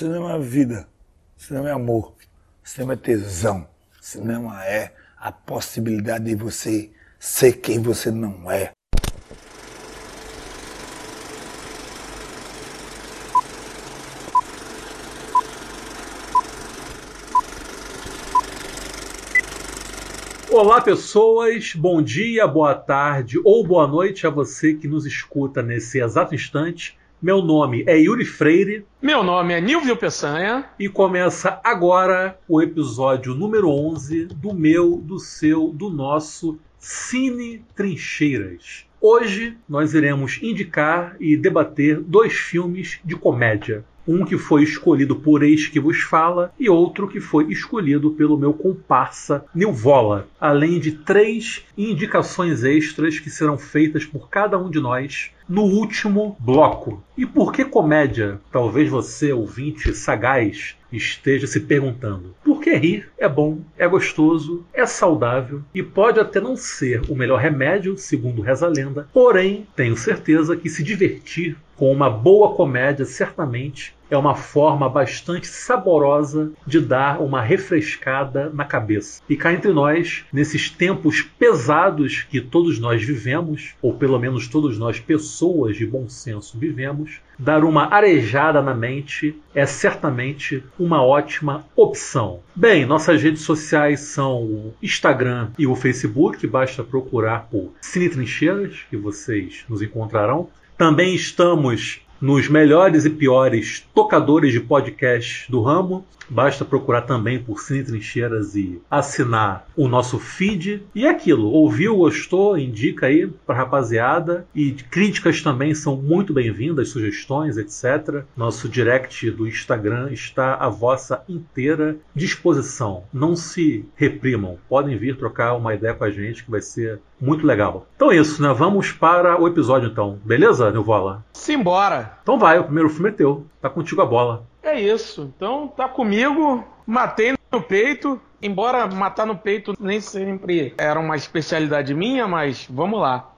Cinema é vida. Cinema é amor. Cinema é tesão. Cinema é a possibilidade de você ser quem você não é. Olá, pessoas. Bom dia, boa tarde ou boa noite a você que nos escuta nesse exato instante. Meu nome é Yuri Freire. Meu nome é Nilvio Peçanha. E começa agora o episódio número 11 do meu, do seu, do nosso Cine Trincheiras. Hoje nós iremos indicar e debater dois filmes de comédia. Um que foi escolhido por ex que vos fala e outro que foi escolhido pelo meu comparsa Nilvola, além de três indicações extras que serão feitas por cada um de nós no último bloco. E por que comédia? Talvez você, ouvinte sagaz, esteja se perguntando. Porque rir é bom, é gostoso, é saudável e pode até não ser o melhor remédio, segundo reza a lenda, porém, tenho certeza que se divertir com uma boa comédia certamente é uma forma bastante saborosa de dar uma refrescada na cabeça. E cá entre nós, nesses tempos pesados que todos nós vivemos, ou pelo menos todos nós, pessoas de bom senso, vivemos, dar uma arejada na mente é certamente uma ótima opção. Bem, nossas redes sociais são o Instagram e o Facebook, basta procurar por Cine Trincheiras, que vocês nos encontrarão. Também estamos nos melhores e piores tocadores de podcast do ramo. Basta procurar também por Cine Trincheiras e assinar o nosso feed. E é aquilo, ouviu, gostou, indica aí pra rapaziada. E críticas também são muito bem-vindas, sugestões, etc. Nosso direct do Instagram está à vossa inteira disposição. Não se reprimam, podem vir trocar uma ideia com a gente que vai ser muito legal. Então é isso, né? Vamos para o episódio então. Beleza, Nilvola? Simbora! Então vai, o primeiro filme é teu. Tá contigo a bola. É isso. Então tá comigo, matei no peito. Embora matar no peito nem sempre era uma especialidade minha, mas vamos lá.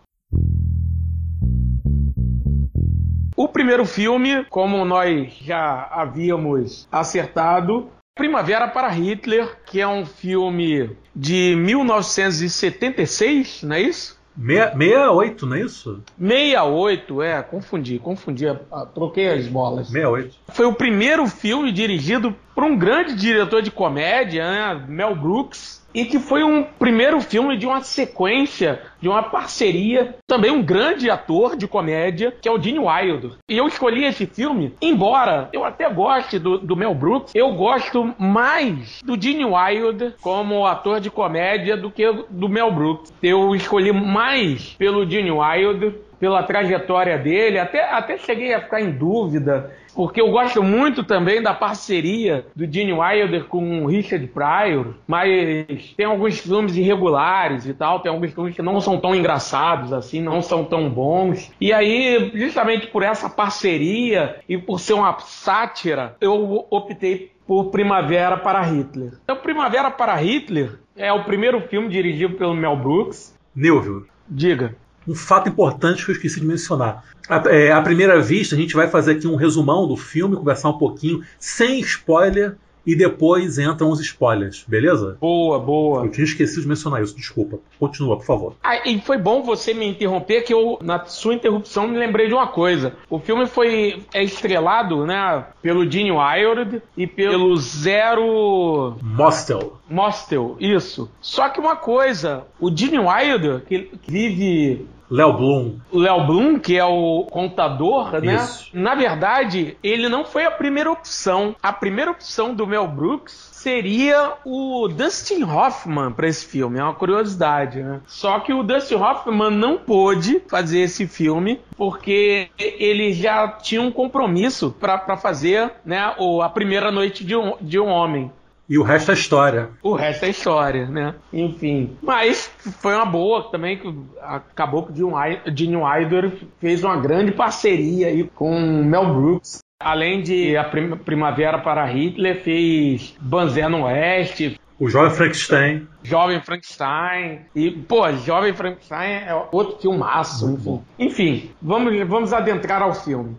O primeiro filme, como nós já havíamos acertado, Primavera para Hitler, que é um filme de 1976, não é isso? 68, não é isso? 68, é, confundi, confundi, troquei as bolas. 68. Foi o primeiro filme dirigido por um grande diretor de comédia, né, Mel Brooks, e que foi um primeiro filme de uma sequência, de uma parceria, também um grande ator de comédia, que é o Gene Wilder. E eu escolhi esse filme, embora eu até goste do, do Mel Brooks, eu gosto mais do Gene Wilder como ator de comédia do que do Mel Brooks. Eu escolhi mais pelo Gene Wilder pela trajetória dele, até, até cheguei a ficar em dúvida, porque eu gosto muito também da parceria do Gene Wilder com o Richard Pryor, mas tem alguns filmes irregulares e tal, tem alguns filmes que não são tão engraçados assim, não são tão bons. E aí, justamente por essa parceria e por ser uma sátira, eu optei por Primavera para Hitler. Então, Primavera para Hitler é o primeiro filme dirigido pelo Mel Brooks. Nilvio. Diga um fato importante que eu esqueci de mencionar. À, é, à primeira vista, a gente vai fazer aqui um resumão do filme, conversar um pouquinho, sem spoiler, e depois entram os spoilers, beleza? Boa, boa. Eu tinha esquecido de mencionar isso, desculpa. Continua, por favor. Ah, e foi bom você me interromper, que eu, na sua interrupção, me lembrei de uma coisa. O filme foi é estrelado, né, pelo Gene Wilder e pelo Zero... Mostel. Mostel, isso. Só que uma coisa, o Gene Wilder, que vive Léo Bloom. O Léo Bloom, que é o contador, né? Isso. Na verdade, ele não foi a primeira opção. A primeira opção do Mel Brooks seria o Dustin Hoffman para esse filme. É uma curiosidade, né? Só que o Dustin Hoffman não pôde fazer esse filme porque ele já tinha um compromisso para fazer né, a primeira noite de um, de um homem. E o resto é história. O resto é história, né? Enfim. Mas foi uma boa também que acabou que o Gene Wilder fez uma grande parceria aí com Mel Brooks. Além de a Primavera para Hitler, fez Banzé no Oeste. O Jovem Frankenstein. Jovem Frankenstein. E, pô, Jovem Frankenstein é outro filmaço, enfim. Enfim, vamos, vamos adentrar ao filme.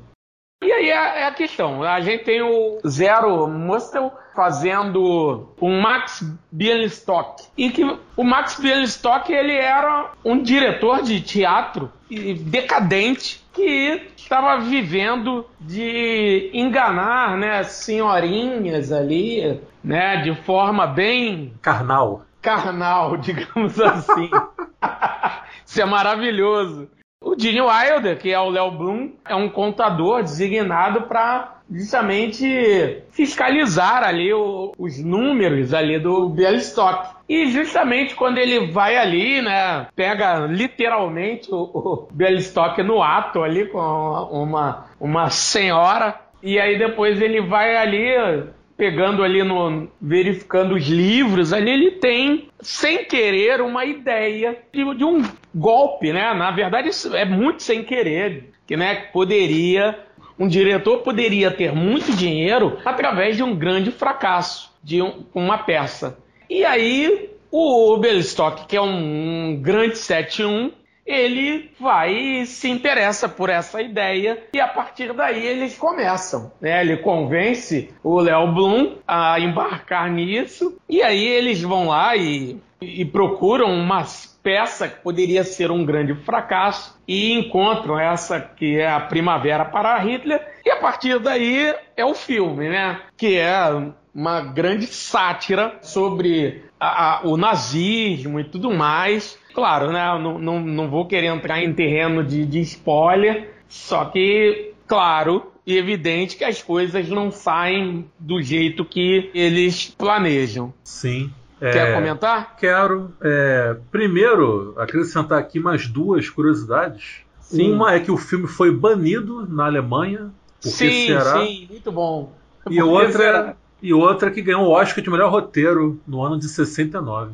E aí é, é a questão. A gente tem o Zero Mustel fazendo o Max Bialystock. E que o Max Bialystock ele era um diretor de teatro decadente que estava vivendo de enganar, né, senhorinhas ali, né, de forma bem carnal. Carnal, digamos assim. Isso é maravilhoso. O Gene Wilder, que é o Léo Bloom, é um contador designado para justamente fiscalizar ali o, os números ali do Bialystock. E justamente quando ele vai ali, né, pega literalmente o, o Bialystock no ato ali com uma, uma senhora, e aí depois ele vai ali pegando ali no verificando os livros, ali ele tem sem querer uma ideia de, de um golpe, né? Na verdade é muito sem querer, que né, poderia um diretor poderia ter muito dinheiro através de um grande fracasso de um, uma peça. E aí o Belstock, que é um, um grande 7-1, ele vai e se interessa por essa ideia e a partir daí eles começam. Né? Ele convence o Léo Blum a embarcar nisso e aí eles vão lá e, e procuram uma peça que poderia ser um grande fracasso e encontram essa que é a Primavera para Hitler e a partir daí é o filme, né? Que é uma grande sátira sobre a, a, o nazismo e tudo mais. Claro, né? Não, não, não vou querer entrar em terreno de, de spoiler, só que, claro, e evidente que as coisas não saem do jeito que eles planejam. Sim. Quer é, comentar? Quero. É, primeiro, acrescentar aqui mais duas curiosidades. Sim. Uma é que o filme foi banido na Alemanha. Sim, será? sim, muito bom. E outra, e outra que ganhou o Oscar de melhor roteiro no ano de 69.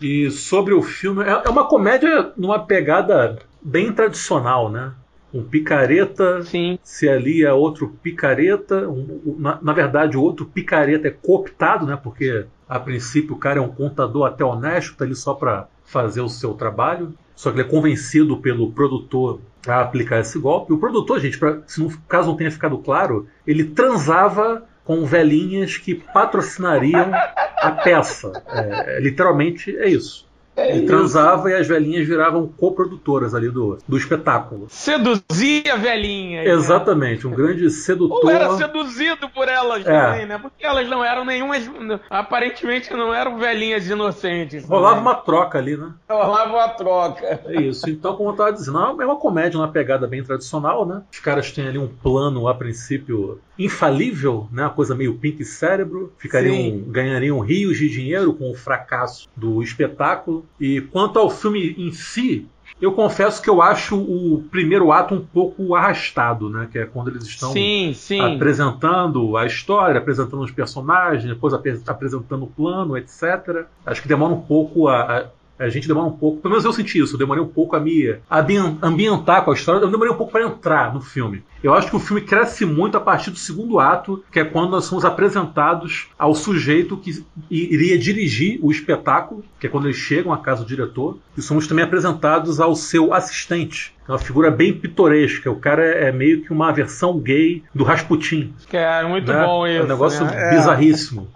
E sobre o filme, é, é uma comédia numa pegada bem tradicional, né? Um picareta Sim. se alia a outro picareta. Um, na, na, verdade, o outro picareta é cooptado, né? Porque a princípio o cara é um contador até honesto, tá ali só para fazer o seu trabalho. Só que ele é convencido pelo produtor a aplicar esse golpe. O produtor, gente, pra, se no caso não tenha ficado claro, ele transava com velhinhas que patrocinariam a peça. É, literalmente é isso. É ele transava e as velhinhas viravam coprodutoras ali do, do espetáculo. Seduzia a velhinha. Né? Exatamente, um grande sedutor. Ou era seduzido por elas é. também, né? Porque elas não eram nenhumas. Aparentemente não eram velhinhas inocentes. Rolava né? uma troca ali, né? Rolava uma troca. É isso. Então, como eu estava dizendo, é uma comédia, uma pegada bem tradicional, né? Os caras têm ali um plano, a princípio, infalível, né? Uma coisa meio pink cérebro. Ficariam, ganhariam rios de dinheiro com o fracasso do espetáculo. E quanto ao filme em si, eu confesso que eu acho o primeiro ato um pouco arrastado, né? Que é quando eles estão sim, sim. apresentando a história, apresentando os personagens, depois apresentando o plano, etc. Acho que demora um pouco a, a gente demora um pouco, pelo menos eu senti isso, eu demorei um pouco a me ambientar com a história, eu demorei um pouco para entrar no filme. Eu acho que o filme cresce muito a partir do segundo ato, que é quando nós somos apresentados ao sujeito que iria dirigir o espetáculo, que é quando eles chegam à casa do diretor, e somos também apresentados ao seu assistente, é uma figura bem pitoresca. O cara é meio que uma versão gay do Rasputin. Que é muito né? bom isso. É um negócio né? bizarríssimo.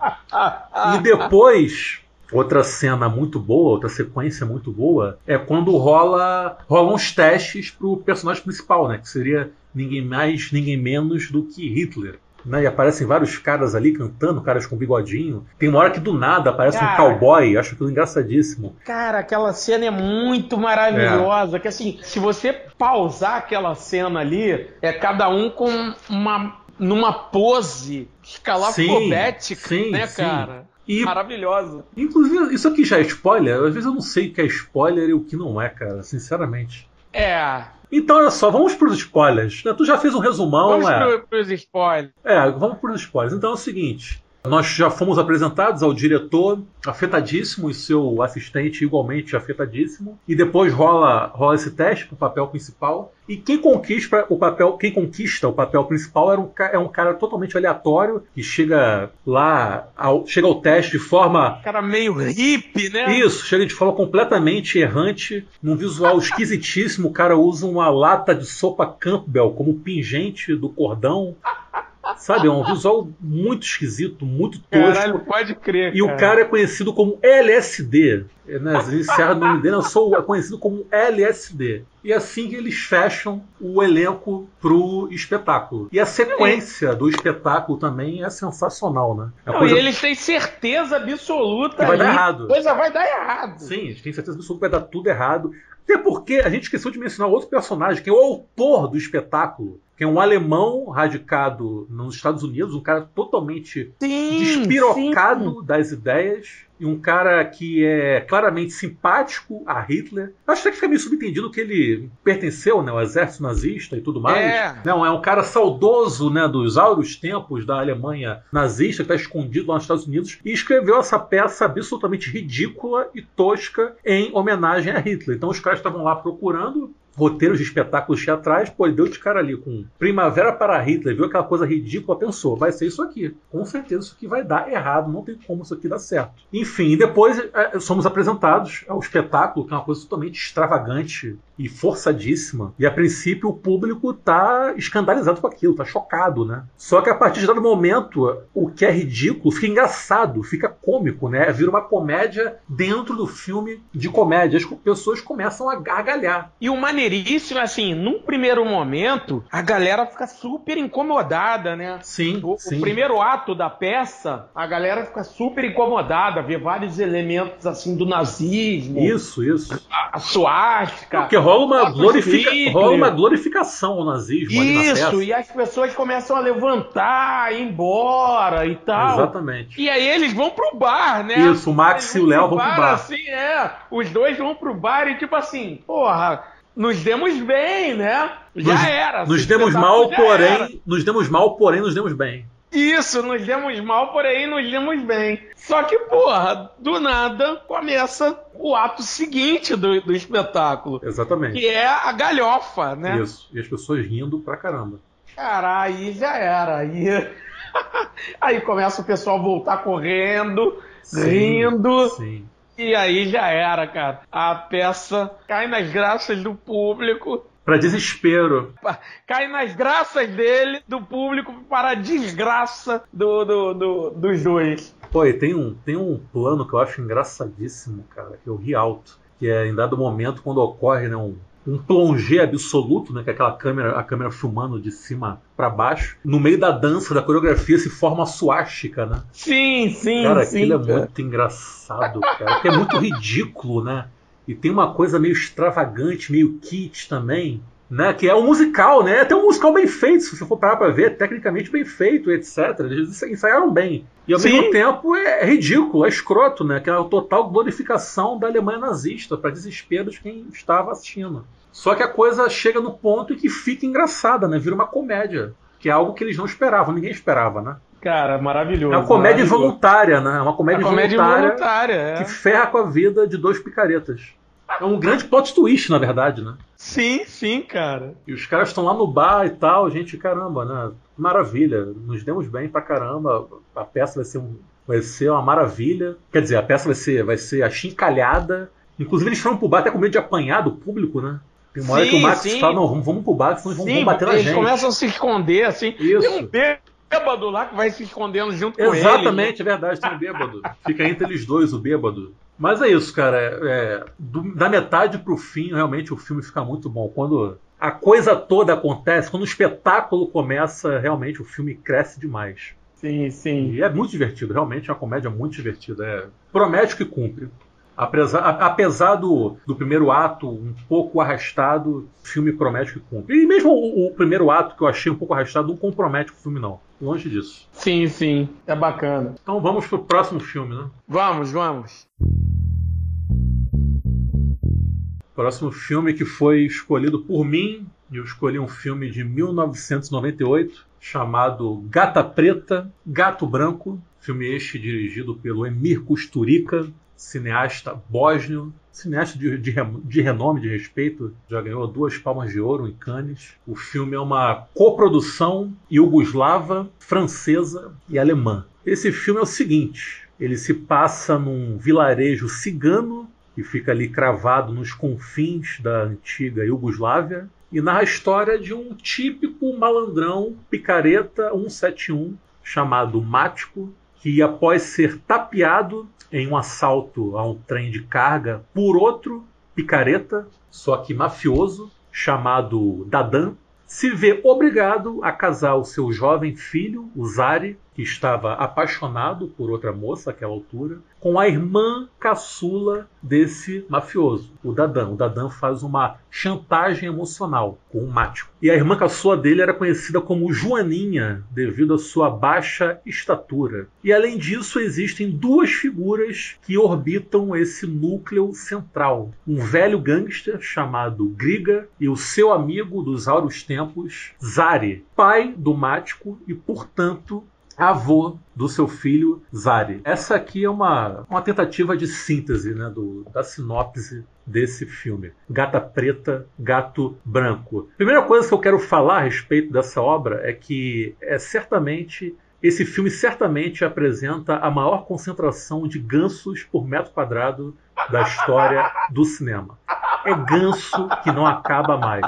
e depois Outra cena muito boa, outra sequência muito boa, é quando rola rolam uns testes pro personagem principal, né? Que seria ninguém mais, ninguém menos do que Hitler. Né, e aparecem vários caras ali cantando, caras com bigodinho. Tem uma hora que do nada aparece cara, um cowboy, acho aquilo engraçadíssimo. Cara, aquela cena é muito maravilhosa. É. Que assim, se você pausar aquela cena ali, é cada um com uma numa pose escalafobética, né, sim. cara? E, Maravilhosa. Inclusive, isso aqui já é spoiler? Às vezes eu não sei o que é spoiler e o que não é, cara, sinceramente. É. Então, olha só, vamos pros spoilers. Tu já fez um resumão, vamos é? Vamos pros spoilers. É, vamos pros spoilers. Então é o seguinte: Nós já fomos apresentados ao diretor afetadíssimo e seu assistente igualmente afetadíssimo. E depois rola, rola esse teste para o papel principal. E quem conquista o papel, quem conquista o papel principal era um, é um cara totalmente aleatório que chega lá, ao, chega ao teste de forma. Cara meio hippie, né? Isso, chega de forma completamente errante, num visual esquisitíssimo. O cara usa uma lata de sopa Campbell como pingente do cordão. Sabe, é um visual muito esquisito, muito tosco. Caralho, pode crer. E cara. o cara é conhecido como LSD. Né? As iniciais do nome dele eu sou é conhecido como LSD. E assim que eles fecham o elenco pro espetáculo. E a sequência do espetáculo também é sensacional, né? É Não, coisa... E eles têm certeza absoluta que vai dar errado. coisa vai dar errado. Sim, eles têm certeza absoluta que vai dar tudo errado. Até porque a gente esqueceu de mencionar outro personagem, que é o autor do espetáculo que é um alemão radicado nos Estados Unidos, um cara totalmente sim, despirocado sim. das ideias, e um cara que é claramente simpático a Hitler. Acho que fica meio subentendido que ele pertenceu né, ao exército nazista e tudo mais. É. Não, é um cara saudoso né, dos áureos tempos da Alemanha nazista, que está escondido lá nos Estados Unidos, e escreveu essa peça absolutamente ridícula e tosca em homenagem a Hitler. Então os caras estavam lá procurando roteiros de espetáculos teatrais, pô, ele deu de cara ali com Primavera para Hitler, viu aquela coisa ridícula, pensou, vai ser isso aqui. Com certeza isso aqui vai dar errado, não tem como isso aqui dar certo. Enfim, depois é, somos apresentados ao espetáculo, que é uma coisa totalmente extravagante e forçadíssima. E a princípio o público tá escandalizado com aquilo, tá chocado, né? Só que a partir de dado momento, o que é ridículo fica engraçado, fica cômico, né? Vira uma comédia dentro do filme de comédia. As pessoas começam a gargalhar. E o maneiro maneiríssimo, assim, num primeiro momento, a galera fica super incomodada, né? Sim, o, sim. o primeiro ato da peça, a galera fica super incomodada, vê vários elementos, assim, do nazismo. Isso, isso. A, a suástica. Porque rola uma, glorifica, rola uma glorificação ao nazismo Isso, e as pessoas começam a levantar, ir embora e tal. Exatamente. E aí eles vão pro bar, né? Isso, o Max e o Léo vão pro bar. Assim, é. Os dois vão pro bar e tipo assim, porra, nos demos bem, né? Já nos, era. Nos demos mal, porém. Era. Nos demos mal, porém, nos demos bem. Isso, nos demos mal, porém nos demos bem. Só que, porra, do nada começa o ato seguinte do, do espetáculo. Exatamente. Que é a galhofa, né? Isso. E as pessoas rindo pra caramba. Cara, aí já era. Aí, aí começa o pessoal a voltar correndo, sim, rindo. Sim. E aí já era, cara. A peça cai nas graças do público. Para desespero. Cai nas graças dele, do público, para a desgraça do, do, do, dos dois. Pô, e tem um, tem um plano que eu acho engraçadíssimo, cara, que eu ri alto. Que é em dado momento, quando ocorre né, um, um plongé absoluto, né, que é aquela câmera, a câmera filmando de cima para baixo. No meio da dança, da coreografia, se forma uma suástica, né? Sim, sim, cara, sim. aquilo é muito engraçado, cara. Porque é muito ridículo, né? E tem uma coisa meio extravagante, meio kit também, né? Que é um musical, né? É até um musical bem feito, se você for parar pra ver, tecnicamente bem feito, etc. Eles ensaiaram bem. E ao Sim. mesmo tempo é ridículo, é escroto, né? Que é a total glorificação da Alemanha nazista, para desespero de quem estava assistindo. Só que a coisa chega no ponto em que fica engraçada, né? Vira uma comédia. Que é algo que eles não esperavam, ninguém esperava, né? Cara, maravilhoso. É uma comédia voluntária, né? É uma comédia, é comédia voluntária, voluntária é. que ferra com a vida de dois picaretas. É um grande plot twist, na verdade, né? Sim, sim, cara. E os caras estão lá no bar e tal, gente, caramba, né? Maravilha, nos demos bem pra caramba. A peça vai ser, um, vai ser uma maravilha. Quer dizer, a peça vai ser, vai ser achincalhada. Inclusive, eles foram pro bar até com medo de apanhar do público, né? Tem uma hora que o Max sim. fala, não, vamos, vamos pro bar, senão eles vão bater na gente. Eles começam a se esconder, assim. Isso. Tem um bêbado lá que vai se escondendo junto Exatamente, com ele. Exatamente, é verdade, tem um bêbado. Fica entre eles dois, o bêbado. Mas é isso, cara. É, é, do, da metade pro fim, realmente o filme fica muito bom. Quando a coisa toda acontece, quando o espetáculo começa, realmente o filme cresce demais. Sim, sim. E é muito divertido, realmente é uma comédia muito divertida. É, promete que cumpre. Apesar, apesar do, do primeiro ato um pouco arrastado, o filme promete que cumpre. E mesmo o, o, primeiro ato que eu achei um pouco arrastado não compromete com o filme, não. Longe disso. Sim, sim. É bacana. Então vamos pro próximo filme, né? Vamos, vamos. Próximo filme que foi escolhido por mim, eu escolhi um filme de 1998 chamado Gata Preta, Gato Branco, Filme este dirigido pelo Emir Kusturica, cineasta bósnio, cineasta de, de, de, renome, de respeito, já ganhou duas palmas de ouro em Cannes. O filme é uma coprodução iugoslava, francesa e alemã. Esse filme é o seguinte: ele se passa num vilarejo cigano que fica ali cravado nos confins da antiga Iugoslávia e narra a história de um típico malandrão picareta 171 chamado Mático, que após ser tapeado em um assalto a um trem de carga por outro picareta, só que mafioso, chamado Dadan, se vê obrigado a casar o seu jovem filho, Zari, que estava apaixonado por outra moça àquela altura, com a irmã caçula desse mafioso, o Dadan. O Dadan faz uma chantagem emocional com o Mático. E a irmã caçula dele era conhecida como Joaninha, devido à sua baixa estatura. E além disso, existem duas figuras que orbitam esse núcleo central: um velho gangster chamado Griga e o seu amigo dos auros tempos, Zari, pai do Mático e, portanto, avô do seu filho Zari. Essa aqui é uma, uma tentativa de síntese né, do, da sinopse desse filme. Gata preta, gato branco. Primeira coisa que eu quero falar a respeito dessa obra é que é certamente esse filme certamente apresenta a maior concentração de gansos por metro quadrado da história do cinema. É ganso que não acaba mais.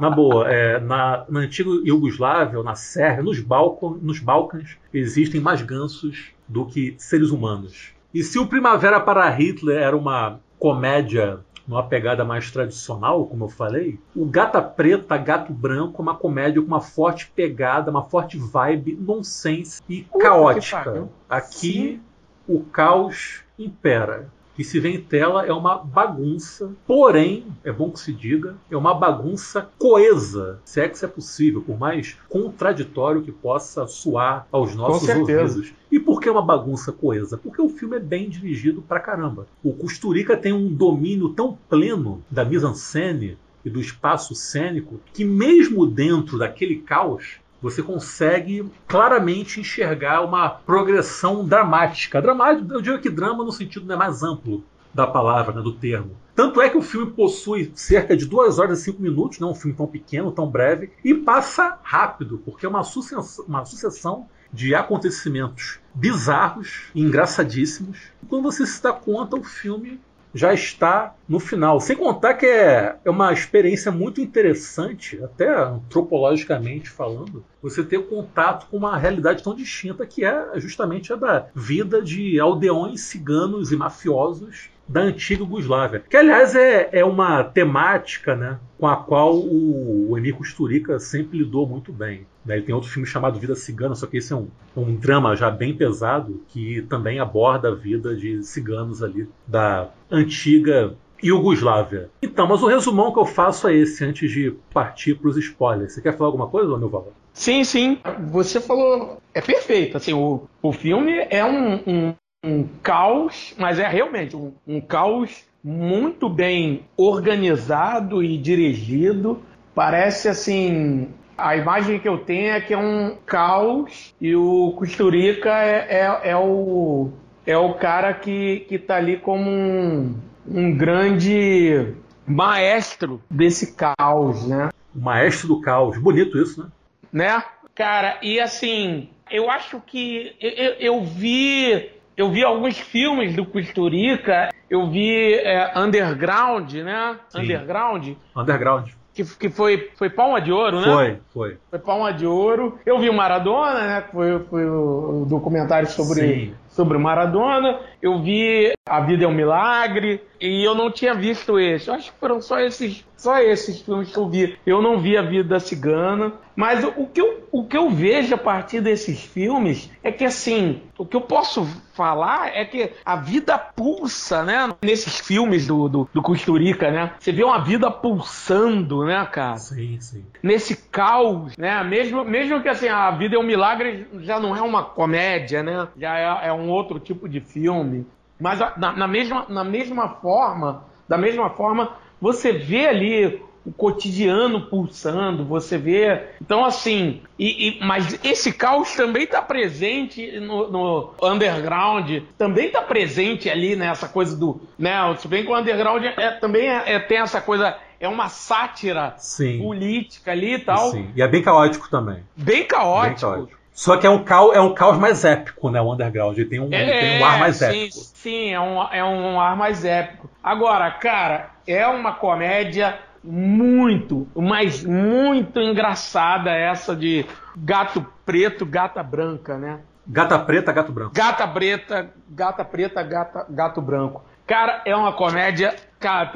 Na boa, é, na, na antiga Iugoslávia, ou na Sérvia, nos, Balcão, nos Balcãs, existem mais gansos do que seres humanos. E se o Primavera para Hitler era uma comédia numa pegada mais tradicional, como eu falei, o Gata Preta, Gato Branco é uma comédia com uma forte pegada, uma forte vibe nonsense e caótica. Aqui Sim. o caos impera que se vê em tela é uma bagunça, porém, é bom que se diga, é uma bagunça coesa, se é que isso é possível, por mais contraditório que possa soar aos nossos ouvidos. E por que uma bagunça coesa? Porque o filme é bem dirigido pra caramba. O Costurica tem um domínio tão pleno da mise-en-scène e do espaço cênico que mesmo dentro daquele caos você consegue claramente enxergar uma progressão dramática. Dramático, eu digo que drama no sentido né, mais amplo da palavra, né, do termo. Tanto é que o filme possui cerca de 2 horas e 5 minutos, não é um filme tão pequeno, tão breve, e passa rápido, porque é uma sucessão, uma sucessão de acontecimentos bizarros e engraçadíssimos. E quando você se dá conta, o filme já está no final. Sem contar que é, é uma experiência muito interessante, até antropologicamente falando, você ter contato com uma realidade tão distinta que é justamente a da vida de aldeões ciganos e mafiosos da antiga Yugoslávia. Que, aliás, é, é uma temática né, com a qual o, o Emir Kusturica sempre lidou muito bem. Né? Ele tem outro filme chamado Vida Cigana, só que esse é um, um drama já bem pesado que também aborda a vida de ciganos ali da antiga Iugoslávia. Então, mas o resumão que eu faço é esse, antes de partir para os spoilers. Você quer falar alguma coisa, meu Val? Sim, sim. Você falou. É perfeito. Assim, o, o filme é um, um, um caos, mas é realmente um, um caos muito bem organizado e dirigido. Parece assim a imagem que eu tenho é que é um caos e o Costurica é, é, é o, é o cara que, que tá ali como um, um grande maestro desse caos, né? Maestro do caos. Bonito isso, né? Né? Cara, e assim, eu acho que eu, eu vi eu vi alguns filmes do Costurica, eu vi é, Underground, né? Sim. Underground. Underground que, que foi, foi Palma de Ouro, né? Foi, foi. Foi Palma de Ouro. Eu vi o Maradona, né? Foi, foi o documentário sobre, sobre o Maradona. Eu vi A Vida é um Milagre. E eu não tinha visto esse. Eu acho que foram só esses, só esses filmes que eu vi. Eu não vi A Vida Cigana. Mas o que, eu, o que eu vejo a partir desses filmes é que, assim, o que eu posso falar é que a vida pulsa, né? Nesses filmes do, do, do Costurica, né? Você vê uma vida pulsando, né, cara? Sim, sim. Nesse caos, né? Mesmo, mesmo que, assim, a vida é um milagre, já não é uma comédia, né? Já é, é um outro tipo de filme. Mas na, na, mesma, na mesma forma, da mesma forma, você vê ali o cotidiano pulsando, você vê. Então, assim, e, e mas esse caos também está presente no, no, underground, também está presente ali nessa né, coisa do. Né, se bem que o underground é, também é, é, tem essa coisa é uma sátira Sim. política ali e tal. Sim. E é bem caótico também. Bem caótico. Bem caótico. Só que é um caos, é um caos mais épico, né? O Underground. Ele tem um, é, tem um ar mais sim, épico. Sim, é um, é um ar mais épico. Agora, cara, é uma comédia muito, mas muito engraçada essa de gato preto, gata branca, né? Gata preta, gato branco. Gata preta, gata preta, gata, gato branco. Cara, é uma comédia, cara,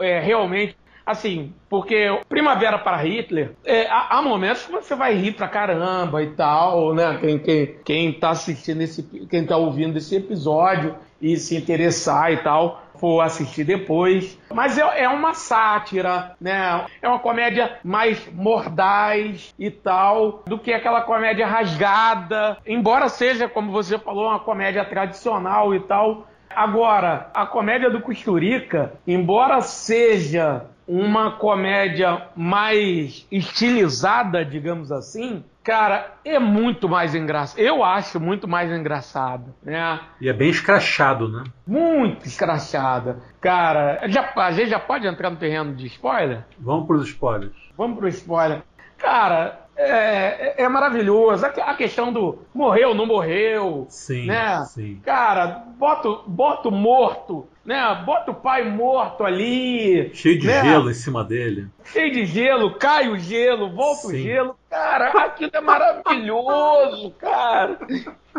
é, realmente Assim, porque Primavera para Hitler, é, há, há, momentos que você vai rir pra caramba e tal, né? Quem, quem, quem tá assistindo esse, quem tá ouvindo esse episódio e se interessar e tal, for assistir depois. Mas é, é, uma sátira, né? É uma comédia mais mordaz e tal, do que aquela comédia rasgada. Embora seja, como você falou, uma comédia tradicional e tal. Agora, a comédia do Costurica, embora seja uma comédia mais estilizada, digamos assim, cara, é muito mais engraçado. Eu acho muito mais engraçado, né? E é bem escrachado, né? Muito escrachada. Cara, já, a gente já pode entrar no terreno de spoiler? Vamos para os spoilers. Vamos para o spoiler. Cara, é, é, é, maravilhoso. A, questão do morreu, não morreu. Sim, né? sim. Cara, bota, bota o morto, né? Bota o pai morto ali. Cheio de né? gelo em cima dele. Cheio de gelo, cai o gelo, volta sim. o gelo. Cara, aquilo é maravilhoso, cara.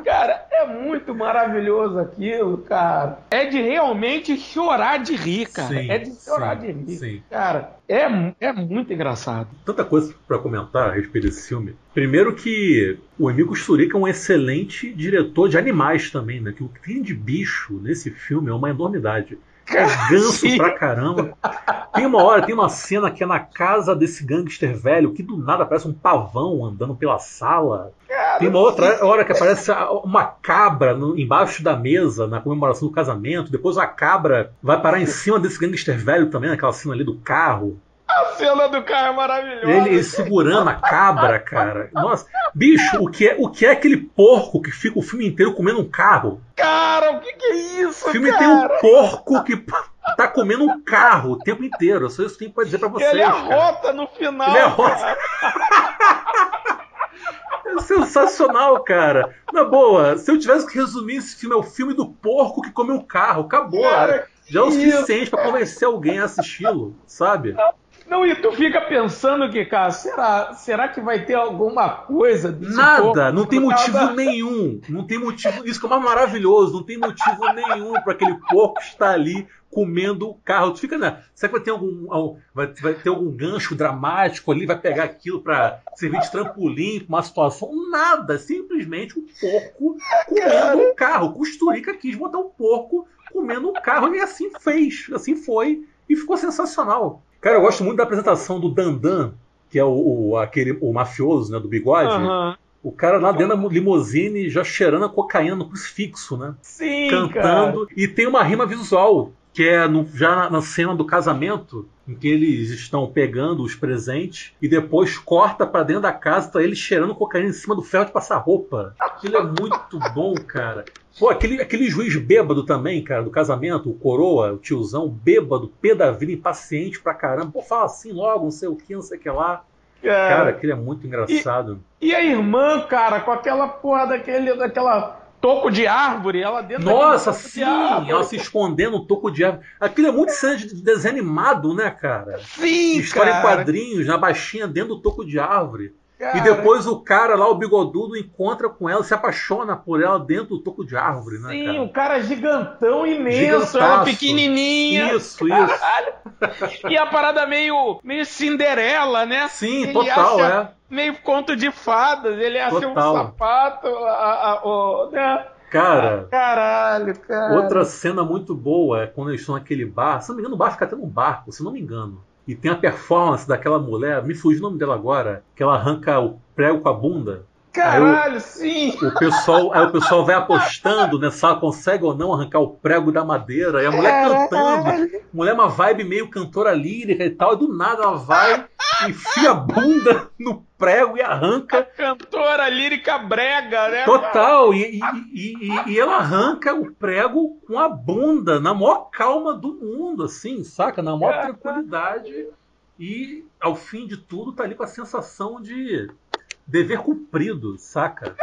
Cara, é muito maravilhoso aquilo, cara. É de realmente chorar de rir, cara. Sim, é de chorar sim, de rir. Sim. Cara, é, é muito engraçado. Tanta coisa para comentar a respeito desse filme. Primeiro que o Emílio Sturica é um excelente diretor de animais também, né? Que o que tem de bicho nesse filme é uma enormidade. É ganso pra caramba. Tem uma hora, tem uma cena que é na casa desse gangster velho, que do nada parece um pavão andando pela sala. Cara, tem uma outra hora que aparece uma cabra no, embaixo da mesa na comemoração do casamento. Depois a cabra vai parar em cima desse gangster velho também, naquela cena ali do carro. A cena do carro é maravilhosa. Ele, ele, segurando a cabra, cara. Nossa, bicho, o que, é, o que é aquele porco que fica o filme inteiro comendo um carro? Cara, o que, que é isso? O filme cara? tem um porco que tá comendo um carro o tempo inteiro. Só isso que tenho pra dizer pra vocês. Ele arrota no final. Ele arrota. É sensacional, cara. Na boa, se eu tivesse que resumir esse filme, é o filme do porco que come um carro. Acabou. Cara, já é o suficiente para convencer alguém a assisti-lo, sabe? Não, e tu fica pensando que, cara, será, será que vai ter alguma coisa Nada, não tem motivo nada? nenhum. Não tem motivo. Isso que é mais maravilhoso, não tem motivo nenhum para aquele porco estar ali comendo o carro. Tu fica, né? Será que vai ter algum, vai, vai ter algum gancho dramático ali, vai pegar aquilo para servir de trampolim uma situação? Nada, simplesmente um porco comendo um carro. Costurica quis botar um porco comendo um carro e assim fez, assim foi e ficou sensacional. Cara, eu gosto muito da apresentação do Dandan, que é o, o aquele, o mafioso, né, do bigode. Uhum. O cara lá dentro da limusine já cheirando a cocaína no crucifixo, né? Sim, Cantando. Cara. E tem uma rima visual, que é no, já na, na, cena do casamento, em que eles estão pegando os presentes e depois corta para dentro da casa, tá eles cheirando cocaína em cima do ferro de passar roupa. Aquilo é muito bom, cara. Pô, aquele, aquele juiz bêbado também, cara, do casamento, o coroa, o tiozão, bêbado, pé da vida, impaciente pra caramba. Pô, fala assim logo, não sei o que, não sei o que lá. É. Cara, aquele é muito engraçado. E, e, a irmã, cara, com aquela porra daquele, daquela toco de árvore, ela dentro Nossa, sim, ela se escondendo no toco de árvore. Aquilo é muito cena de desenho animado, né, cara? Sim, História cara. em quadrinhos, na baixinha dentro do toco de árvore. Cara. E depois o cara lá, o bigodudo, encontra com ela, se apaixona por ela dentro do toco de árvore, né? Sim, cara? o cara é gigantão, imenso, ela pequenininha. Isso, isso. e a parada meio, meio Cinderela, né? Sim, ele total, é. Meio conto de fadas, ele acha total. um sapato, a, a, a, né? Cara, caralho, cara. Outra cena muito boa é quando eles estão naquele bar. Se não me engano, o bar fica até num barco, se não me engano. E tem a performance daquela mulher, me fugiu o nome dela agora, que ela arranca o prego com a bunda. Caralho, o, sim! O pessoal, aí o pessoal vai apostando, né? Se ela consegue ou não arrancar o prego da madeira. E a mulher cantando. Mulher é uma vibe meio cantora lírica e tal. E do nada ela vai, enfia a bunda no prego e arranca. A cantora lírica brega, né? Total. E, e, e, e, ela arranca o prego com a bunda, na maior calma do mundo, assim, saca? Na maior tranquilidade. E ao fim de tudo tá ali com a sensação de dever cumprido, saca?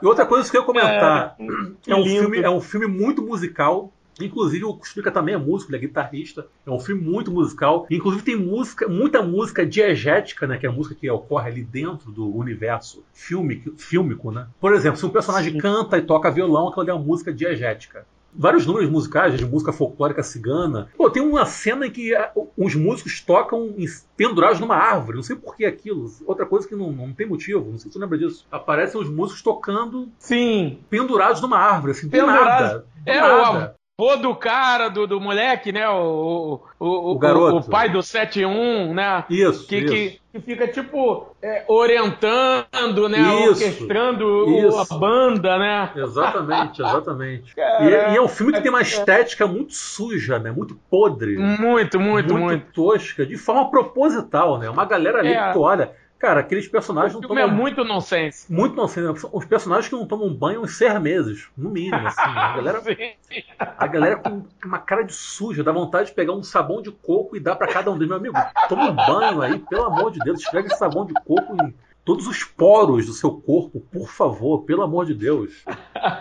E outra coisa que eu ia comentar, é, é um, filme, é um filme muito musical. Inclusive, o Explica também é músico, ele é guitarrista. É um filme muito musical. Inclusive, tem música, muita música diegética, né? Que é a música que ocorre ali dentro do universo filmico, fílmico, né? Por exemplo, se um personagem Sim. canta e toca violão, aquilo é uma música diegética vários números musicais de música folclórica cigana. Pô, tem uma cena em que os músicos tocam pendurados numa árvore. Não sei por que aquilo. Outra coisa que não, não tem motivo. Não sei se você lembra disso. Aparecem os músicos tocando. Sim. Pendurados numa árvore, assim, nada. É, nada. Pô do cara, do, do moleque, né? O, o, o, o garoto. O, o pai do 7-1, né? Isso que, isso. que, que, fica, tipo, é, orientando, né? Isso, orquestrando isso. a banda, né? Exatamente, exatamente. e, é, e, é um filme que tem uma é. estética muito suja, né? Muito podre. Muito, muito, muito. Muito tosca, de forma proposital, né? Uma galera ali é. que tu olha Cara, aqueles personagens o não tomam. é muito nonsense. Muito nonsense. Os personagens que não tomam banho uns seis meses, no mínimo. Assim, a galera, a galera com uma cara de suja, dá vontade de pegar um sabão de coco e dar para cada um deles. Meu amigo, toma um banho aí, pelo amor de Deus, esfrega esse sabão de coco em todos os poros do seu corpo, por favor, pelo amor de Deus.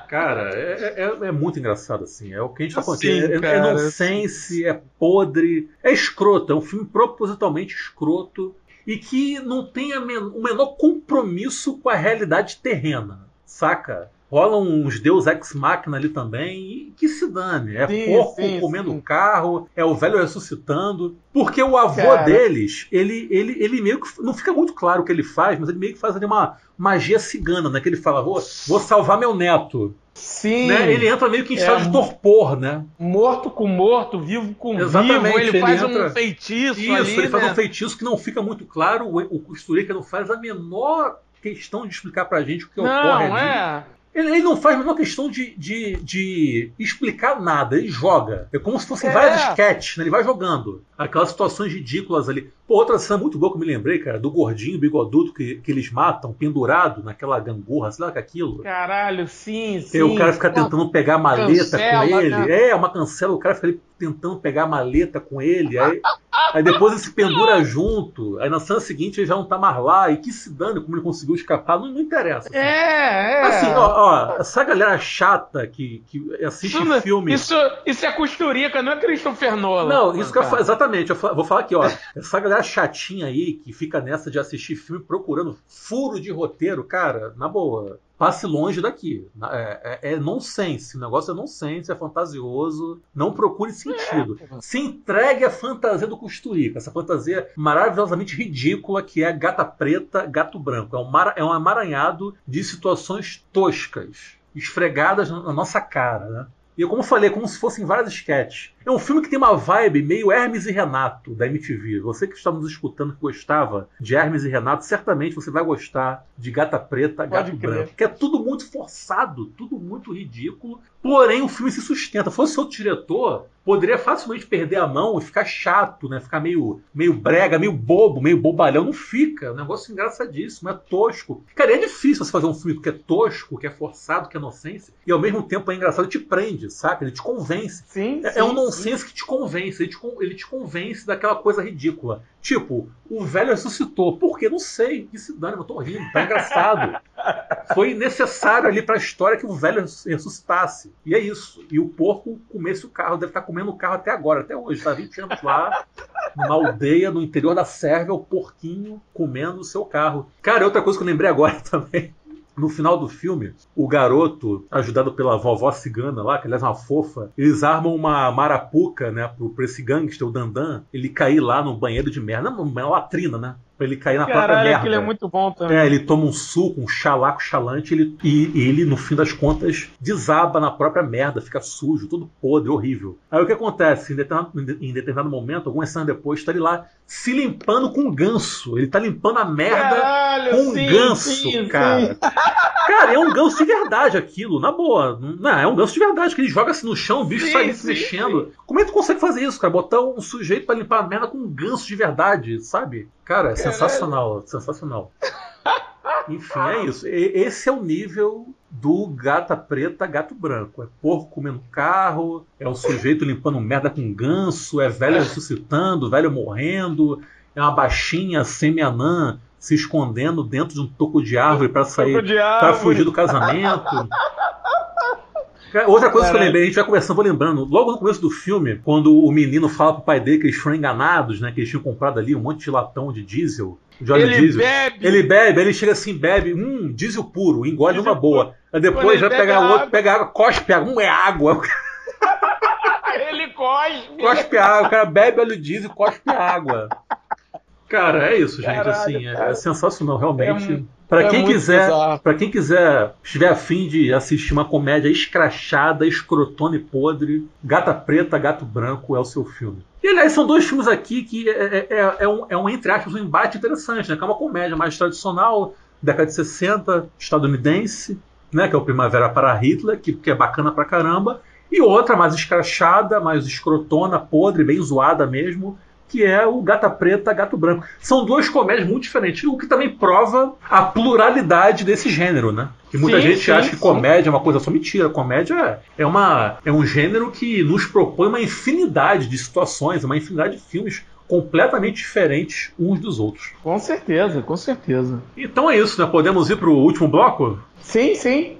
Cara, é, é, é muito engraçado, assim. É o que a gente tá falando. Sim, é, é nonsense, é podre, é escroto. É um filme propositalmente escroto e que não tenha o menor compromisso com a realidade terrena, saca? Rolam uns Deus Ex Machina ali também, e que se dane. É sim, porco sim, comendo sim. carro, é o velho ressuscitando. Porque o avô Cara. deles, ele, ele, ele meio que. Não fica muito claro o que ele faz, mas ele meio que faz ali uma magia cigana, né? Que ele fala: vou, vou salvar meu neto. Sim. Né? Ele entra meio que em estado é, de torpor, né? Morto com morto, vivo com Exatamente, vivo. Ele, ele faz entra... um feitiço Isso, ali, ele né? faz um feitiço que não fica muito claro. O, o Costurica não faz a menor questão de explicar pra gente o que não, ocorre ali. É. Ele, ele, não faz a menor questão de, de, de, explicar nada, ele joga. É como se fossem é. vários sketches, né? ele vai jogando. Aquelas situações ridículas ali. Pô, outra cena muito boa que eu me lembrei, cara, do gordinho bigodudo que, que eles matam, pendurado naquela gangorra, sei lá que é aquilo. Caralho, sim, sim. E o cara fica tentando pegar a maleta cancela, com ele. Né? É, uma cancela, o cara fica ali tentando pegar a maleta com ele. Aí, aí depois ele se pendura junto. Aí na cena seguinte ele já não tá mais lá. E que se dane como ele conseguiu escapar, não, não interessa. Assim. É, é. Assim, ó, ó, essa galera chata que, que assiste isso, filme. Isso, isso é costurica, não é Christopher Nolan. Não, isso que eu, exatamente. Eu vou falar aqui, ó. Essa galera chatinha aí que fica nessa de assistir filme procurando furo de roteiro, cara, na boa passe longe daqui. É, é, é nonsense. O negócio é nonsense, é fantasioso. Não procure sentido. É. Se entregue à fantasia do Costurica. Essa fantasia maravilhosamente ridícula que é gata preta, gato branco. É um, mar, é um amaranhado de situações toscas, esfregadas na nossa cara. Né? E como eu falei, é como se fossem várias sketches. É um filme que tem uma vibe meio Hermes e Renato da MTV. Você que está nos escutando que gostava de Hermes e Renato, certamente você vai gostar de Gata Preta, Gato Branco. Que é tudo muito forçado, tudo muito ridículo. Porém, o filme se sustenta. Fosse outro diretor, poderia facilmente perder a mão e ficar chato, né? Ficar meio, meio brega, meio bobo, meio bobalhão. Não fica. É um negócio engraçadíssimo, é tosco. Cara, é difícil você fazer um filme que é tosco, que é forçado, que é inocência, e ao mesmo tempo é engraçado, te prende, saca? Ele te convence. Sim, é, sim, é um nonsense que te convence. Ele te, ele te convence daquela coisa ridícula. Tipo, o velho ressuscitou. Por quê? Não sei. Que se dane, eu tô rindo. Tá engraçado. Foi necessário ali pra história que o velho ressuscitasse. E é isso. E o porco comesse o carro. Deve estar comendo o carro até agora, até hoje. Tá 20 anos lá, numa aldeia no interior da Sérvia, o porquinho comendo o seu carro. Cara, outra coisa que eu lembrei agora também. No final do filme, o garoto, ajudado pela vovó cigana lá, que aliás é uma fofa, eles armam uma marapuca, né, pro, pro esse gangster, o Dandan, ele cair lá no banheiro de merda, não, uma latrina, né? Pra ele cair na Caralho, própria merda. aquilo é muito bom também. É, ele toma um suco, um chalaco chalante ele, e, e ele, no fim das contas, desaba na própria merda, fica sujo, todo podre, horrível. Aí o que acontece? Em determinado, em determinado momento, algumas cenas depois, tá ele lá se limpando com um ganso. Ele tá limpando a merda Caralho, com um sim, ganso, sim, cara. sim. Cara, é um ganso de verdade aquilo, na boa. Não, é um ganso de verdade, que ele joga assim no chão, o bicho Sim, sai ali se sim, mexendo. Como é que tu consegue fazer isso, cara? Botar um sujeito pra limpar a merda com um ganso de verdade, sabe? Cara, é sensacional, sensacional. Enfim, é isso. E- Esse é o nível do gata preta, gato branco. É porco comendo carro, é o sujeito limpando merda com ganso, é velho ressuscitando, velho morrendo, é uma baixinha semi-anã se escondendo dentro de um toco de árvore para sair árvore. fugir do casamento. Outra coisa que eu lembrei, a gente vai conversando, vou lembrando. Logo no começo do filme, quando o menino fala pro pai dele que eles foram enganados, né? Que eles tinham comprado ali um monte de latão de diesel. De óleo Ele diesel. bebe. Ele bebe, ele chega assim, bebe, hum, diesel puro, engole Diesel numa boa. Aí depois vai pega pegar a outro, água. pega água, cospe água, hum, é água. Ele cospe. Cospe água, o cara bebe óleo diesel e cospe água. Cara, é isso, gente. Caralho, assim, é, é sensacional, realmente. É mu- Pra é quem quiser, para quem quiser, estiver afim de assistir uma comédia escrachada, escrotona e podre, Gata Preta, Gato Branco é o seu filme. E aliás, são dois filmes aqui que é, é- é um, é um, entre aspas, um embate interessante, né? Que é uma comédia mais tradicional, década de 60, estadunidense, né? Que é o Primavera para Hitler, que, que é bacana pra caramba. E outra mais escrachada, mais escrotona, podre, bem zoada mesmo, que é o Gata Preta, Gato Branco. São duas comédias muito diferentes, o que também prova a pluralidade desse gênero, né? Que muita Sim, gente sim, acha que sim. comédia é uma coisa só mentira. Comédia é, uma, é um gênero que nos propõe uma infinidade de situações, uma infinidade de filmes completamente diferentes uns dos outros. Com certeza, com certeza. Então é isso, né? Podemos ir pro último bloco? Sim, sim.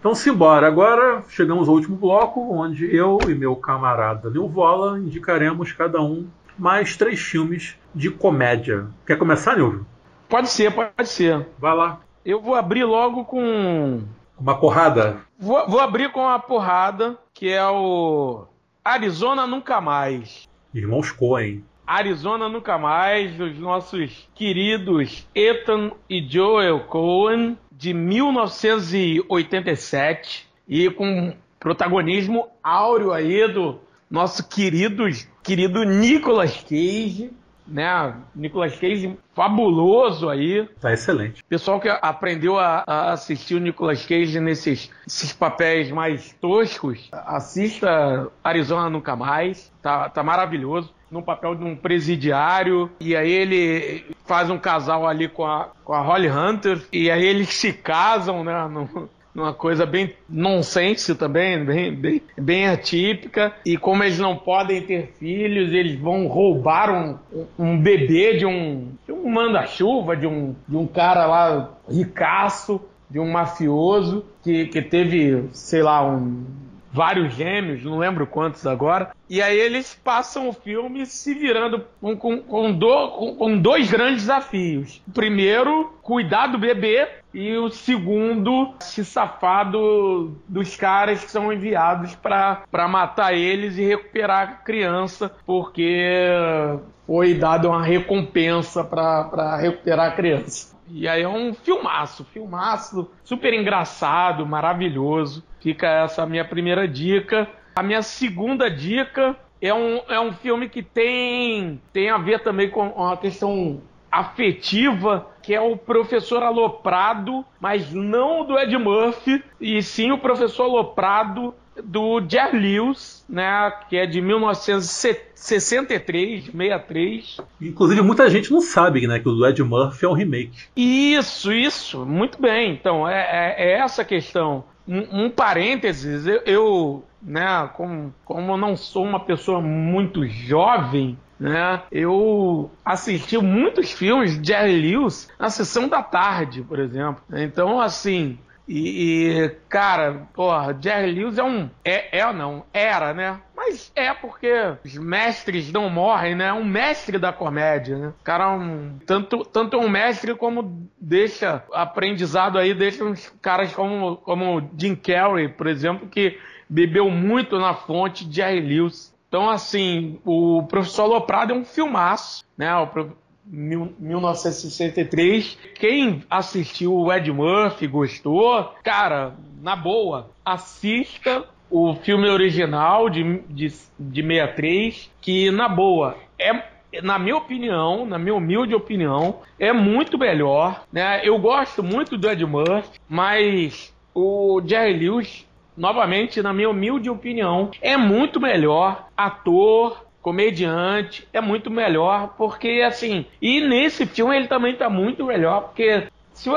Então simbora. Agora chegamos ao último bloco, onde eu e meu camarada Nilvola indicaremos cada um mais três filmes de comédia. Quer começar, Nilvio? Pode ser, pode ser. Vai lá. Eu vou abrir logo com. Uma porrada. Vou, vou abrir com a porrada, que é o Arizona Nunca Mais. Irmãos Coen. Arizona Nunca Mais, dos nossos queridos Ethan e Joel Cohen, de 1987, e com protagonismo áureo aí do nosso querido, querido Nicolas Cage, né? Nicolas Cage fabuloso aí. Tá excelente. Pessoal que aprendeu a, a assistir o Nicolas Cage nesses, esses papéis mais toscos, assista Arizona Nunca Mais. Tá, tá maravilhoso. No papel de um presidiário. E aí ele faz um casal ali com a, com a Holly Hunter. E aí eles se casam, né? num- numa coisa bem nonsense também, bem, bem, bem atípica. E como eles não podem ter filhos, eles vão roubar um, um bebê de um, de um manda-chuva, de um, de um cara lá ricaço, de um mafioso, que, que teve, sei lá, um, vários gêmeos, não lembro quantos agora. E aí eles passam o filme se virando com, com, com, do- com- com dois grandes desafios. O primeiro, cuidar do bebê. E o segundo, se safar do- dos caras que são enviados para matar eles e recuperar a criança, porque foi dada uma recompensa para recuperar a criança. E aí é um filmaço, filmaço, super engraçado, maravilhoso. Fica essa minha primeira dica. A minha segunda dica é um, é um filme que tem, tem a ver também com uma questão afetiva, que é o Professor Aloprado, mas não do Ed Murphy, e sim o Professor Aloprado do Jerry Lewis, né, que é de 1963, 63. Inclusive, muita gente não sabe né, que o do Ed Murphy é um remake. Isso, isso, muito bem. Então, é, é- é essa questão. Um, um parênteses, eu, eu, né, como, como eu não sou uma pessoa muito jovem, né, eu assisti muitos filmes de Jerry Lewis na sessão da tarde, por exemplo. Então, assim, e, e, cara, porra, Jerry Lewis é um. É, é não, era, né? Mas é porque os mestres não morrem, né? É um mestre da comédia, né? O cara é um. Tanto, tanto é um mestre como deixa aprendizado aí, deixa uns caras como, como Jim Carrey, por exemplo, que bebeu muito na fonte de Jerry Lewis. Então, assim, o Professor Loprado é um filmaço, né? O 1963. Quem assistiu o Ed Murphy, gostou, cara, na boa, assista o filme original de, de, de 63, que, na boa, é na minha opinião, na minha humilde opinião, é muito melhor. Né? Eu gosto muito do Ed Murphy, mas o Jerry Lewis, novamente, na minha humilde opinião, é muito melhor ator, comediante, é muito melhor, porque assim, e nesse filme ele também tá muito melhor, porque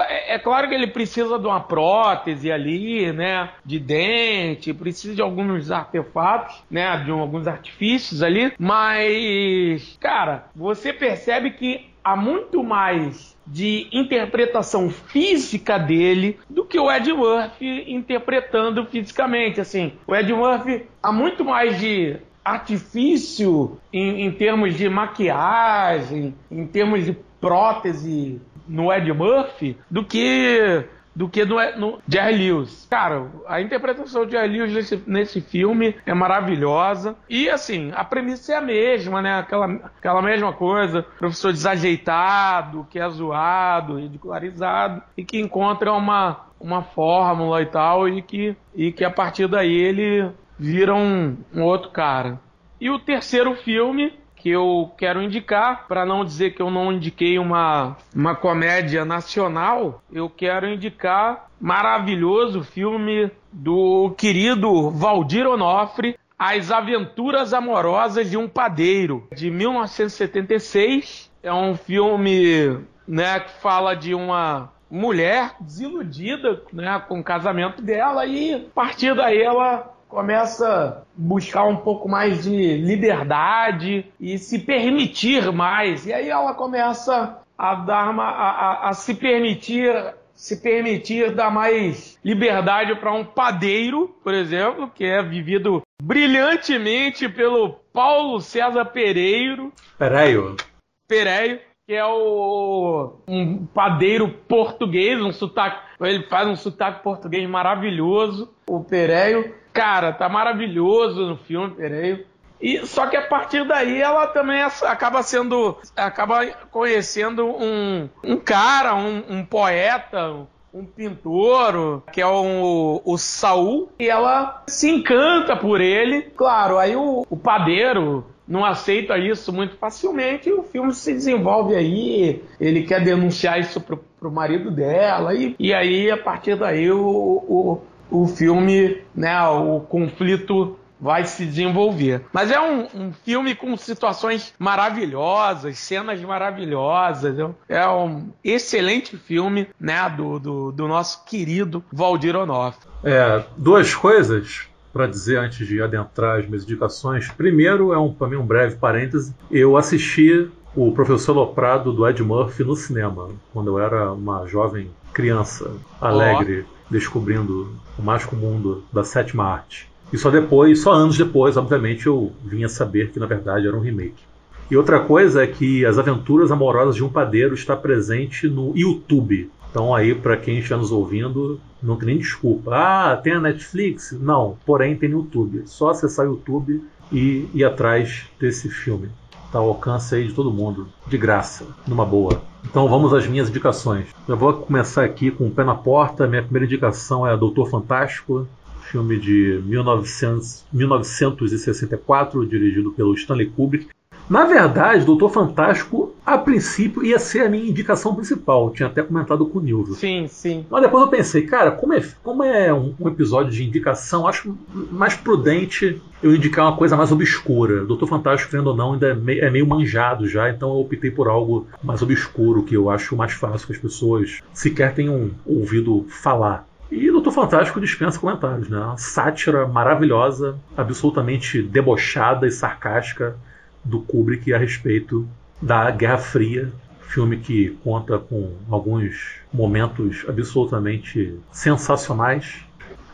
é, é claro que ele precisa de uma prótese ali, né? De dente, precisa de alguns artefatos, né? De alguns artifícios ali. Mas, cara, você percebe que há muito mais de interpretação física dele do que o Ed Murphy interpretando fisicamente. Assim, o Ed Murphy há muito mais de artifício em, em termos de maquiagem, em termos de prótese no Ed Murphy do que do que no, no Jerry Lewis. Cara, a interpretação de Jerry Lewis nesse, nesse filme é maravilhosa. E assim, a premissa é a mesma, né? Aquela, aquela mesma coisa. Professor desajeitado, que é zoado, ridicularizado, e que encontra uma, uma fórmula e tal, e que, e que a partir daí ele vira um, um outro cara. E o terceiro filme que eu quero indicar, para não dizer que eu não indiquei uma, uma comédia nacional, eu quero indicar maravilhoso filme do querido Valdir Onofre, As Aventuras Amorosas de um Padeiro, de 1976. É um filme né, que fala de uma mulher desiludida né, com o casamento dela e a partir daí ela começa a buscar um pouco mais de liberdade e se permitir mais. E aí ela começa a dar uma, a, a, a se permitir se permitir dar mais liberdade para um padeiro, por exemplo, que é vivido brilhantemente pelo Paulo César Pereiro. Pereio. Pereio, que é o um padeiro português, um sotaque, ele faz um sotaque português maravilhoso, o Pereio. Cara, tá maravilhoso no filme, Pereio. E só que a partir daí ela também acaba sendo, acaba conhecendo um, um cara, um, um poeta, um pintor, que é o, o Saul, e ela se encanta por ele. Claro, aí o, o padeiro não aceita isso muito facilmente e o filme se desenvolve aí. Ele quer denunciar isso pro, pro marido dela, e, e aí a partir daí o, o o filme, né, o conflito vai se desenvolver. Mas é um, um, filme com situações maravilhosas, cenas maravilhosas. É um excelente filme, né, do, do, do nosso querido Valdir Onofre. É, duas coisas para dizer antes de adentrar as minhas indicações. Primeiro, é um, para mim um breve parêntese. Eu assisti o Professor Loprado do Ed Murphy no cinema, quando eu era uma jovem criança, alegre, oh. descobrindo o mágico mundo da sétima arte. E só depois, só anos depois, obviamente, eu vinha saber que na verdade era um remake. E outra coisa é que As Aventuras Amorosas de um Padeiro está presente no YouTube. Então aí, para quem está nos ouvindo, não tem nem desculpa. Ah, tem a Netflix? Não, porém tem no YouTube. Só acessar o YouTube e ir atrás desse filme está ao alcance aí de todo mundo, de graça, numa boa. Então vamos às minhas indicações. Eu vou começar aqui com o pé na porta. Minha primeira indicação é Doutor Fantástico, filme de 1900, 1964, dirigido pelo Stanley Kubrick. Na verdade, Doutor Fantástico, a princípio, ia ser a minha indicação principal. Eu tinha até comentado com o Nilvio. Sim, sim. Mas depois eu pensei, cara, como é, como é um, um, episódio de indicação, acho mais prudente eu indicar uma coisa mais obscura. Doutor Fantástico, querendo ou não, ainda é meio, é meio manjado já, então eu optei por algo mais obscuro, que eu acho mais fácil que as pessoas sequer tenham ouvido falar. E Doutor Fantástico dispensa comentários, né? Uma sátira maravilhosa, absolutamente debochada e sarcástica do Kubrick a respeito da Guerra Fria, filme que conta com alguns momentos absolutamente sensacionais.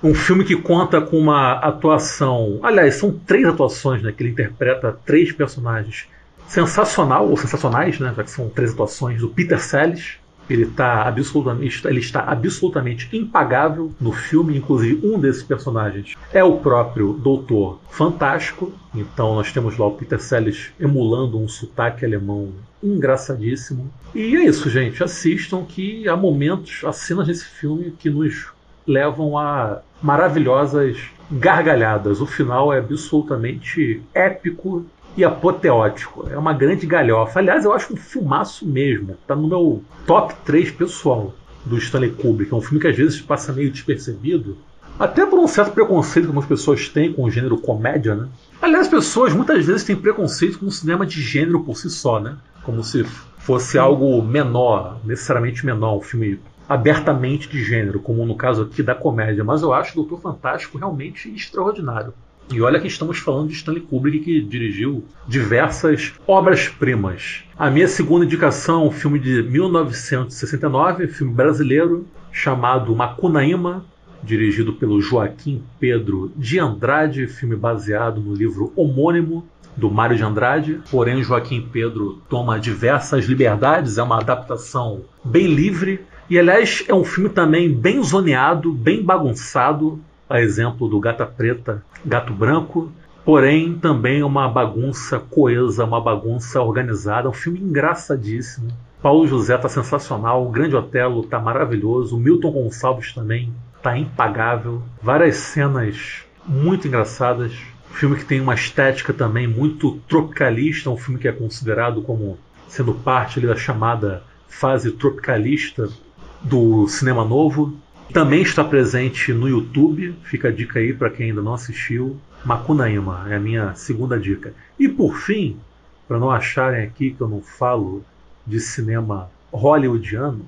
Um filme que conta com uma atuação, aliás, são três atuações, né, que ele interpreta três personagens sensacional ou sensacionais, né, já que são três atuações do Peter Sellers, Ele está absolutamente, ele está absolutamente impagável no filme, inclusive um desses personagens é o próprio Doutor Fantástico. Então nós temos lá o Peter Sellers emulando um sotaque alemão engraçadíssimo. E é isso, gente. Assistam que há momentos, há cenas nesse filme que nos levam a maravilhosas gargalhadas. O final é absolutamente épico e apoteótico. É uma grande galhofa. Aliás, eu acho um filmaço mesmo. Tá no meu top 3 pessoal do Stanley Kubrick. É um filme que às vezes passa meio despercebido. Até por um certo preconceito que algumas pessoas têm com o gênero comédia, né? Aliás, as pessoas muitas vezes têm preconceito com o cinema de gênero por si só, né? Como se fosse algo menor, necessariamente menor, um filme abertamente de gênero, como no caso aqui da comédia, mas eu acho o Doutor Fantástico realmente extraordinário. E olha que estamos falando de Stanley Kubrick, que dirigiu diversas obras-primas. A minha segunda indicação é um filme de 1969, filme brasileiro, chamado Macunaíma, dirigido pelo Joaquim Pedro de Andrade, filme baseado no livro homônimo do Mário de Andrade. Porém, Joaquim Pedro toma diversas liberdades, é uma adaptação bem livre e aliás, é um filme também bem zoneado, bem bagunçado, a exemplo do Gata Preta, Gato Branco, porém também uma bagunça coesa, uma bagunça organizada, um filme engraçadíssimo. Paulo José está sensacional, o Grande Otelo está maravilhoso, o Milton Gonçalves também está impagável, várias cenas muito engraçadas. Um filme que tem uma estética também muito tropicalista, um filme que é considerado como sendo parte ali, da chamada fase tropicalista do Cinema Novo. Também está presente no YouTube, fica a dica aí para quem ainda não assistiu. Macunaíma é a minha segunda dica. E por fim, para não acharem aqui que eu não falo de cinema hollywoodiano,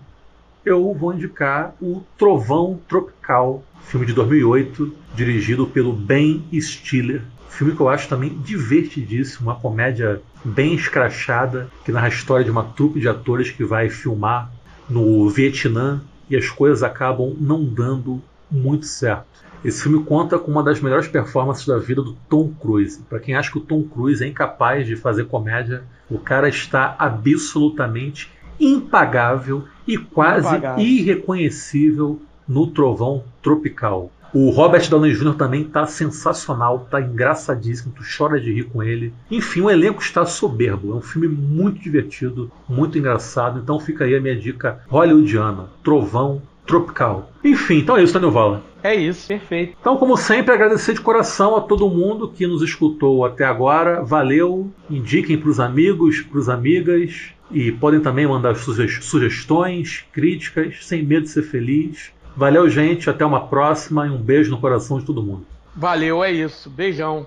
eu vou indicar o Trovão Tropical, filme de 2008, dirigido pelo Ben Stiller. Filme que eu acho também divertidíssimo, uma comédia bem escrachada, que narra a história de uma trupe de atores que vai filmar no Vietnã e as coisas acabam não dando muito certo. Esse filme conta com uma das melhores performances da vida do Tom Cruise. Para quem acha que o Tom Cruise é incapaz de fazer comédia, o cara está absolutamente impagável e quase impagável. irreconhecível no Trovão Tropical. O Robert Downey Jr. também está sensacional, está engraçadíssimo, tu chora de rir com ele. Enfim, o elenco está soberbo. É um filme muito divertido, muito engraçado. Então fica aí a minha dica hollywoodiana: Trovão Tropical. Enfim, então é isso, Daniel Vala. É isso, perfeito. Então, como sempre, agradecer de coração a todo mundo que nos escutou até agora. Valeu. Indiquem para os amigos, para as amigas. E podem também mandar sugestões, críticas, sem medo de ser feliz. Valeu, gente. Até uma próxima e um beijo no coração de todo mundo. Valeu, é isso. Beijão.